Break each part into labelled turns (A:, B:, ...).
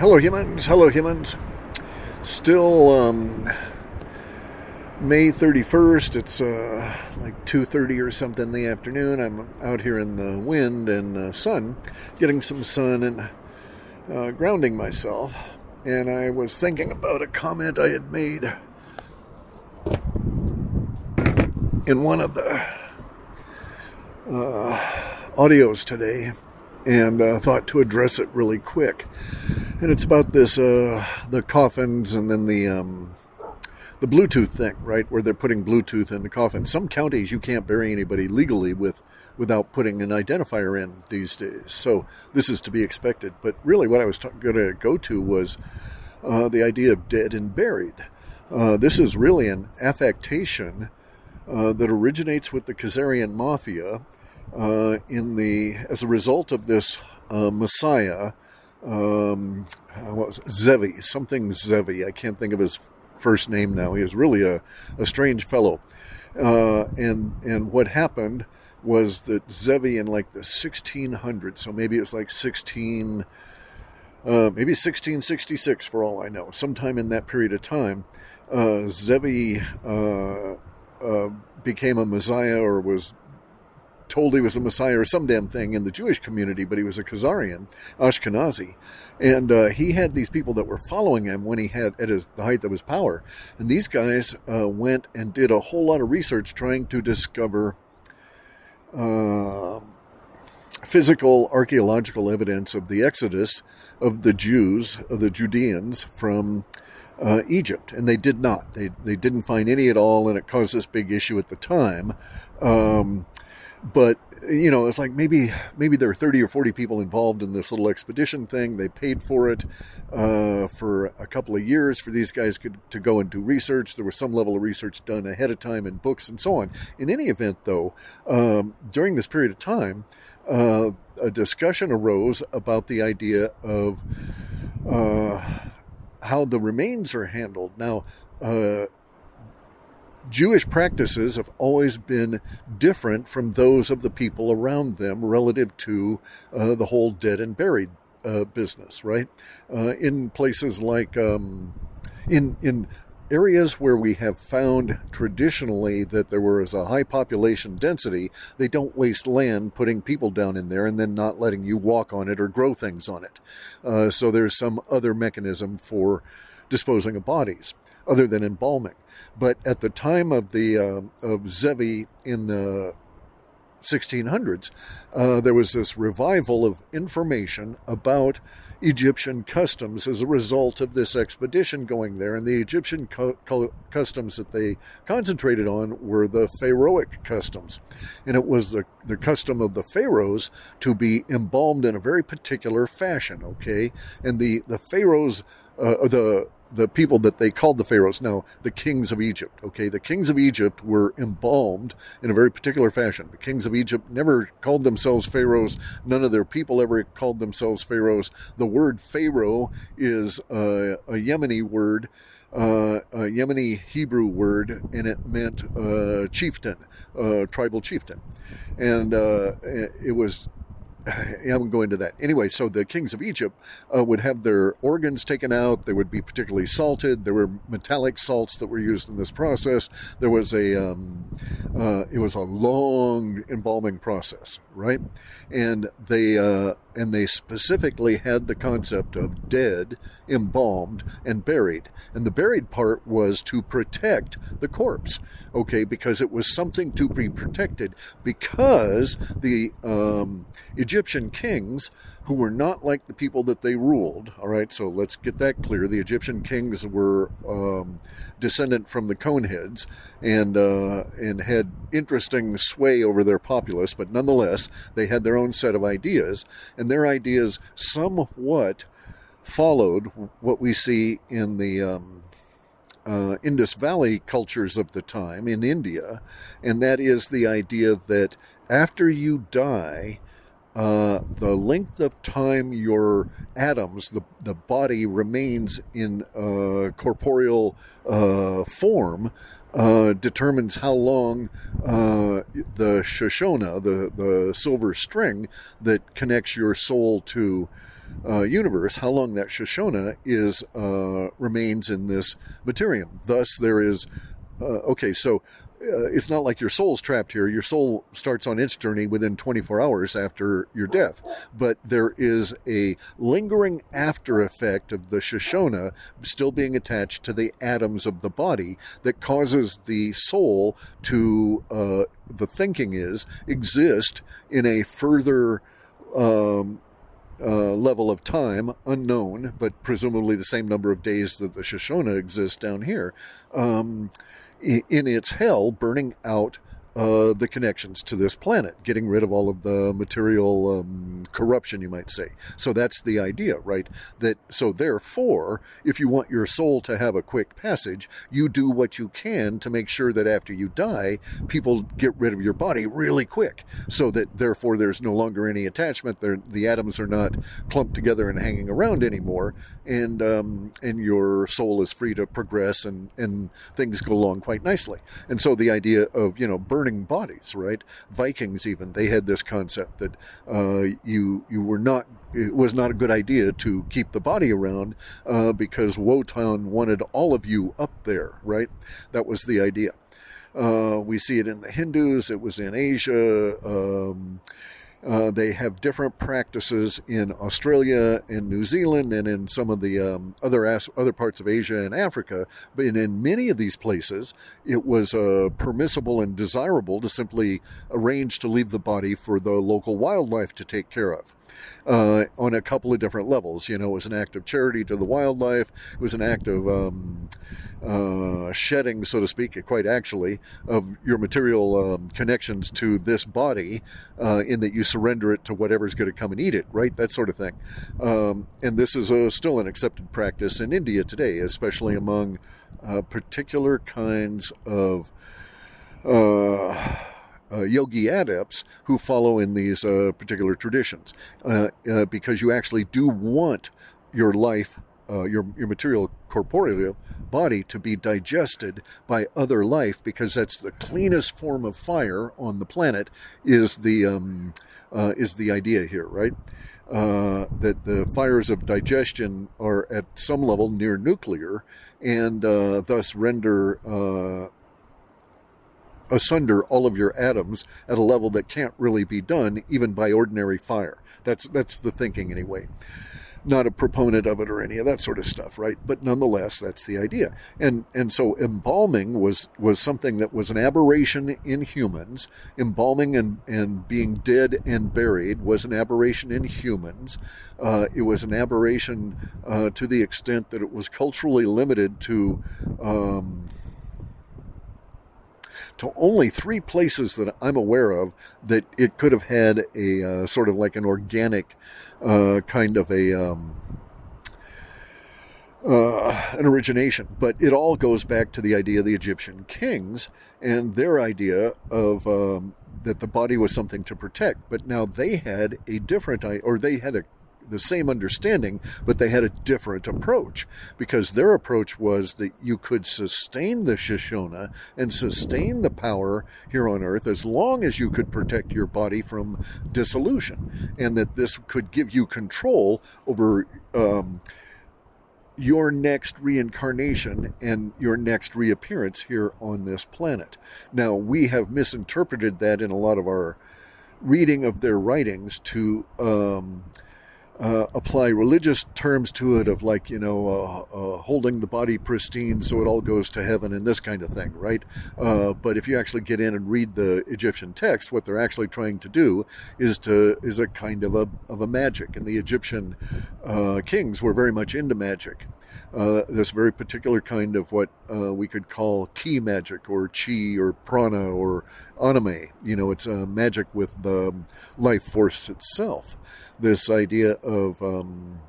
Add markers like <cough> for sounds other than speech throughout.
A: Hello, humans. Hello, humans. Still um, May 31st. It's uh, like 2:30 or something in the afternoon. I'm out here in the wind and the sun, getting some sun and uh, grounding myself. And I was thinking about a comment I had made in one of the uh, audios today and uh, thought to address it really quick. And it's about this uh, the coffins and then the um, the Bluetooth thing, right? Where they're putting Bluetooth in the coffin. Some counties you can't bury anybody legally with without putting an identifier in these days. So this is to be expected. But really, what I was going to go to was uh, the idea of dead and buried. Uh, this is really an affectation uh, that originates with the Khazarian mafia uh, in the as a result of this uh, Messiah. Um, what was? Zevi, something Zevi. I can't think of his first name now. He was really a, a strange fellow. Uh, and and what happened was that Zevi in like the 1600s, so maybe it's like 16, uh, maybe 1666 for all I know, sometime in that period of time, uh, Zevi uh, uh, became a messiah or was told he was a messiah or some damn thing in the Jewish community, but he was a Khazarian, Ashkenazi, and uh, he had these people that were following him when he had at his the height of his power, and these guys uh, went and did a whole lot of research trying to discover. Uh, physical archaeological evidence of the exodus of the Jews, of the Judeans from uh, Egypt, and they did not. They they didn't find any at all, and it caused this big issue at the time. Um, but you know, it's like maybe maybe there were thirty or forty people involved in this little expedition thing. They paid for it uh, for a couple of years for these guys could, to go and do research. There was some level of research done ahead of time in books and so on. In any event, though, um, during this period of time, uh, a discussion arose about the idea of uh, how the remains are handled. Now, uh, Jewish practices have always been different from those of the people around them relative to uh, the whole dead and buried uh, business, right? Uh, in places like um, in in areas where we have found traditionally that there was a high population density, they don't waste land putting people down in there and then not letting you walk on it or grow things on it. Uh, so there's some other mechanism for disposing of bodies other than embalming. But at the time of the uh, of Zevi in the 1600s, uh, there was this revival of information about Egyptian customs as a result of this expedition going there. And the Egyptian customs that they concentrated on were the Pharaohic customs. And it was the, the custom of the pharaohs to be embalmed in a very particular fashion, okay? And the, the pharaohs, uh, the the people that they called the pharaohs now the kings of egypt okay? The kings of egypt were embalmed in a very particular fashion. The kings of egypt never called themselves pharaohs. None of their people ever called themselves pharaohs. The word pharaoh is a, a yemeni word uh, a Yemeni Hebrew word, and it meant uh, chieftain, uh, tribal chieftain, and uh, it was <laughs> I won't go into that. Anyway, so the kings of Egypt uh, would have their organs taken out. They would be particularly salted. There were metallic salts that were used in this process. There was a, um, uh, it was a long embalming process, right? And they, uh, and they specifically had the concept of dead, embalmed, and buried. And the buried part was to protect the corpse, okay, because it was something to be protected because the um, Egyptian kings who were not like the people that they ruled. All right, so let's get that clear. The Egyptian kings were um, descendant from the Coneheads and uh, and had interesting sway over their populace, but nonetheless they had their own set of ideas, and their ideas somewhat followed what we see in the um, uh, Indus Valley cultures of the time in India, and that is the idea that after you die, uh, the length of time your atoms, the, the body remains in uh, corporeal uh, form, uh, determines how long uh, the Shoshona, the, the silver string that connects your soul to uh, universe, how long that Shoshona is uh, remains in this materium. Thus, there is uh, okay. So uh, it's not like your soul's trapped here. Your soul starts on its journey within 24 hours after your death. But there is a lingering after effect of the Shoshona still being attached to the atoms of the body that causes the soul to, uh, the thinking is, exist in a further. Um, uh, level of time unknown, but presumably the same number of days that the Shoshona exists down here. Um, in its hell, burning out uh, the connections to this planet, getting rid of all of the material um, corruption, you might say. So that's the idea, right? That so therefore, if you want your soul to have a quick passage, you do what you can to make sure that after you die, people get rid of your body really quick, so that therefore there's no longer any attachment. They're, the atoms are not clumped together and hanging around anymore, and um, and your soul is free to progress, and and things go along quite nicely. And so the idea of you know burning bodies, right? Vikings even they had this concept that uh, you you were not it was not a good idea to keep the body around uh, because Wotan wanted all of you up there, right? That was the idea. Uh, we see it in the Hindus. It was in Asia. Um, uh, they have different practices in Australia, and New Zealand, and in some of the um, other as- other parts of Asia and Africa. But in, in many of these places, it was uh, permissible and desirable to simply arrange to leave the body for the local wildlife to take care of uh, on a couple of different levels. You know, it was an act of charity to the wildlife. It was an act of um, uh, shedding, so to speak, quite actually, of your material um, connections to this body, uh, in that you surrender it to whatever's going to come and eat it, right? That sort of thing. Um, and this is a, still an accepted practice in India today, especially among uh, particular kinds of. Uh, uh, yogi adepts who follow in these uh, particular traditions, uh, uh because you actually do want your life, uh, your your material corporeal body to be digested by other life, because that's the cleanest form of fire on the planet. Is the um, uh, is the idea here, right? that the fires of digestion are at some level near nuclear, and thus render asunder all of your atoms at a level that can't really be done even by ordinary fire. That's that's the thinking anyway. Not a proponent of it or any of that sort of stuff, right? But nonetheless, that's the idea. And and so embalming was was something that was an aberration in humans. Embalming and and being dead and buried was an aberration in humans. Uh, it was an aberration uh, to the extent that it was culturally limited to. Um, to only three places that I'm aware of that it could have had a uh, sort of like an organic uh, kind of a um, uh, an origination. But it all goes back to the idea of the Egyptian kings and their idea of um, that the body was something to protect. But now they had a different, or they had a the same understanding, but they had a different approach because their approach was that you could sustain the Shoshona and sustain the power here on earth as long as you could protect your body from dissolution, and that this could give you control over. Um, your next reincarnation and your next reappearance here on this planet. Now, we have misinterpreted that in a lot of our reading of their writings to um, uh, apply religious terms to it of like you know uh, uh, holding the body pristine so it all goes to heaven and this kind of thing right uh, but if you actually get in and read the egyptian text what they're actually trying to do is to is a kind of a, of a magic and the egyptian uh, kings were very much into magic uh, this very particular kind of what we could call ki magic or chi or prana or anima. You know, it's uh, magic with the life force itself. This idea of um,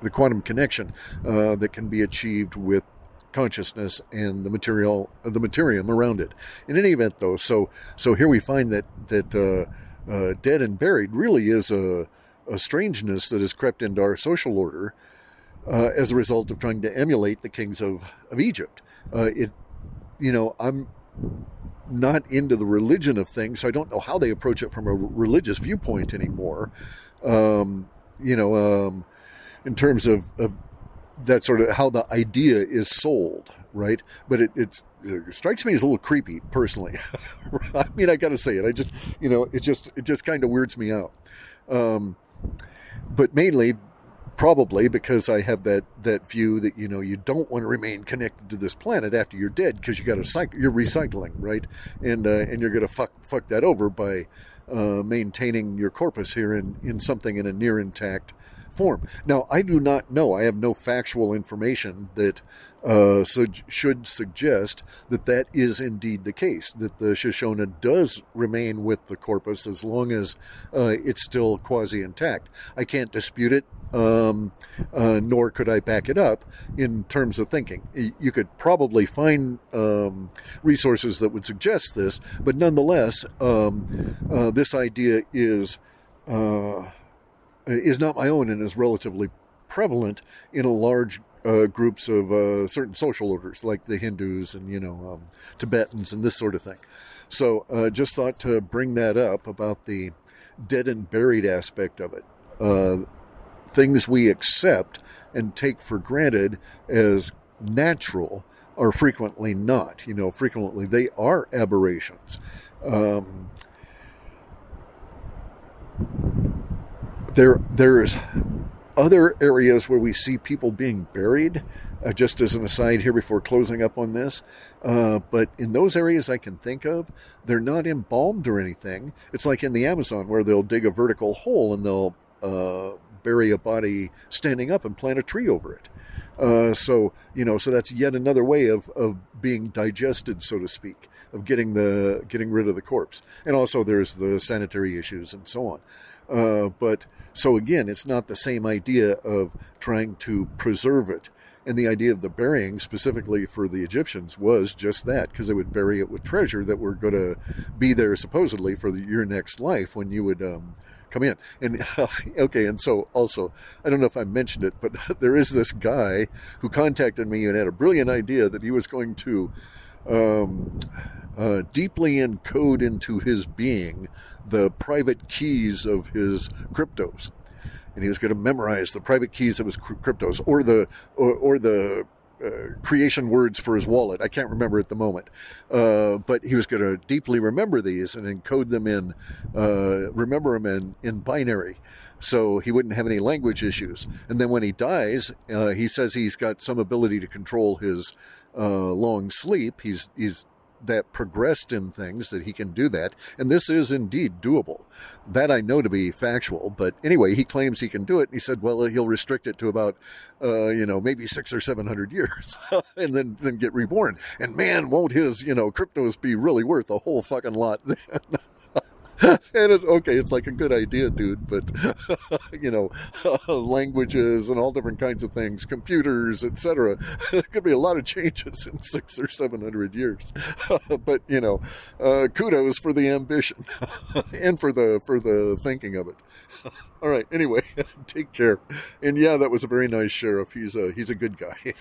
A: the quantum connection uh, that can be achieved with consciousness and the material, the materium around it. In any event, though, so so here we find that that uh, uh, dead and buried really is a, a strangeness that has crept into our social order uh, as a result of trying to emulate the kings of, of Egypt. Uh, it you know, I'm not into the religion of things, so I don't know how they approach it from a religious viewpoint anymore. Um, you know, um, in terms of, of that sort of how the idea is sold, right? But it, it strikes me as a little creepy, personally. <laughs> I mean, I got to say it. I just, you know, it just it just kind of weirds me out. Um, but mainly probably because I have that that view that you know you don't want to remain connected to this planet after you're dead because you got to cycle you're recycling right? And uh, and you're going to fuck fuck that over by uh, maintaining your corpus here in in something in a near intact form. Now I do not know. I have no factual information that uh, su- should suggest that that is indeed the case, that the Shoshona does remain with the corpus as long as uh, it's still quasi intact. I can't dispute it um, uh, nor could I back it up in terms of thinking. You could probably find um, resources that would suggest this, but nonetheless, um, uh, this idea is uh, is not my own and is relatively prevalent in a large uh, groups of uh, certain social orders, like the Hindus and you know um, Tibetans and this sort of thing. So, uh, just thought to bring that up about the dead and buried aspect of it things we accept and take for granted as natural are frequently not. You know, frequently they are aberrations. Um, there, there's other areas where we see people being buried. Uh, just as an aside here before closing up on this, uh, but in those areas I can think of, they're not embalmed or anything. It's like in the Amazon where they'll dig a vertical hole and they'll uh, bury a body standing up and plant a tree over it. Uh, so you know, so that's yet another way of, of being digested, so to speak, of getting the getting rid of the corpse. And also, there's the sanitary issues and so on. Uh, but so again, it's not the same idea of trying to preserve it. And the idea of the burying, specifically for the Egyptians, was just that, because they would bury it with treasure that were going to be there supposedly for the, your next life when you would um, come in. And <laughs> okay, and so also, I don't know if I mentioned it, but <laughs> there is this guy who contacted me and had a brilliant idea that he was going to um, uh, deeply encode into his being the private keys of his cryptos. And he was going to memorize the private keys of his cryptos, or the or, or the uh, creation words for his wallet. I can't remember at the moment, uh, but he was going to deeply remember these and encode them in, uh, remember them in in binary, so he wouldn't have any language issues. And then when he dies, uh, he says he's got some ability to control his uh, long sleep. He's he's that progressed in things that he can do that. And this is indeed doable. That I know to be factual. But anyway, he claims he can do it. And he said, well, he'll restrict it to about, uh, you know, maybe six or seven hundred years <laughs> and then, then get reborn. And man, won't his, you know, cryptos be really worth a whole fucking lot then. <laughs> <laughs> and it's okay. It's like a good idea, dude. But <laughs> you know, <laughs> languages and all different kinds of things, computers, etc. There could be a lot of changes in six or seven hundred years. but you know, uh, kudos for the ambition and for the for the thinking of it. all right. Anyway, take care. And yeah, that was a very nice sheriff. He's a he's a good guy.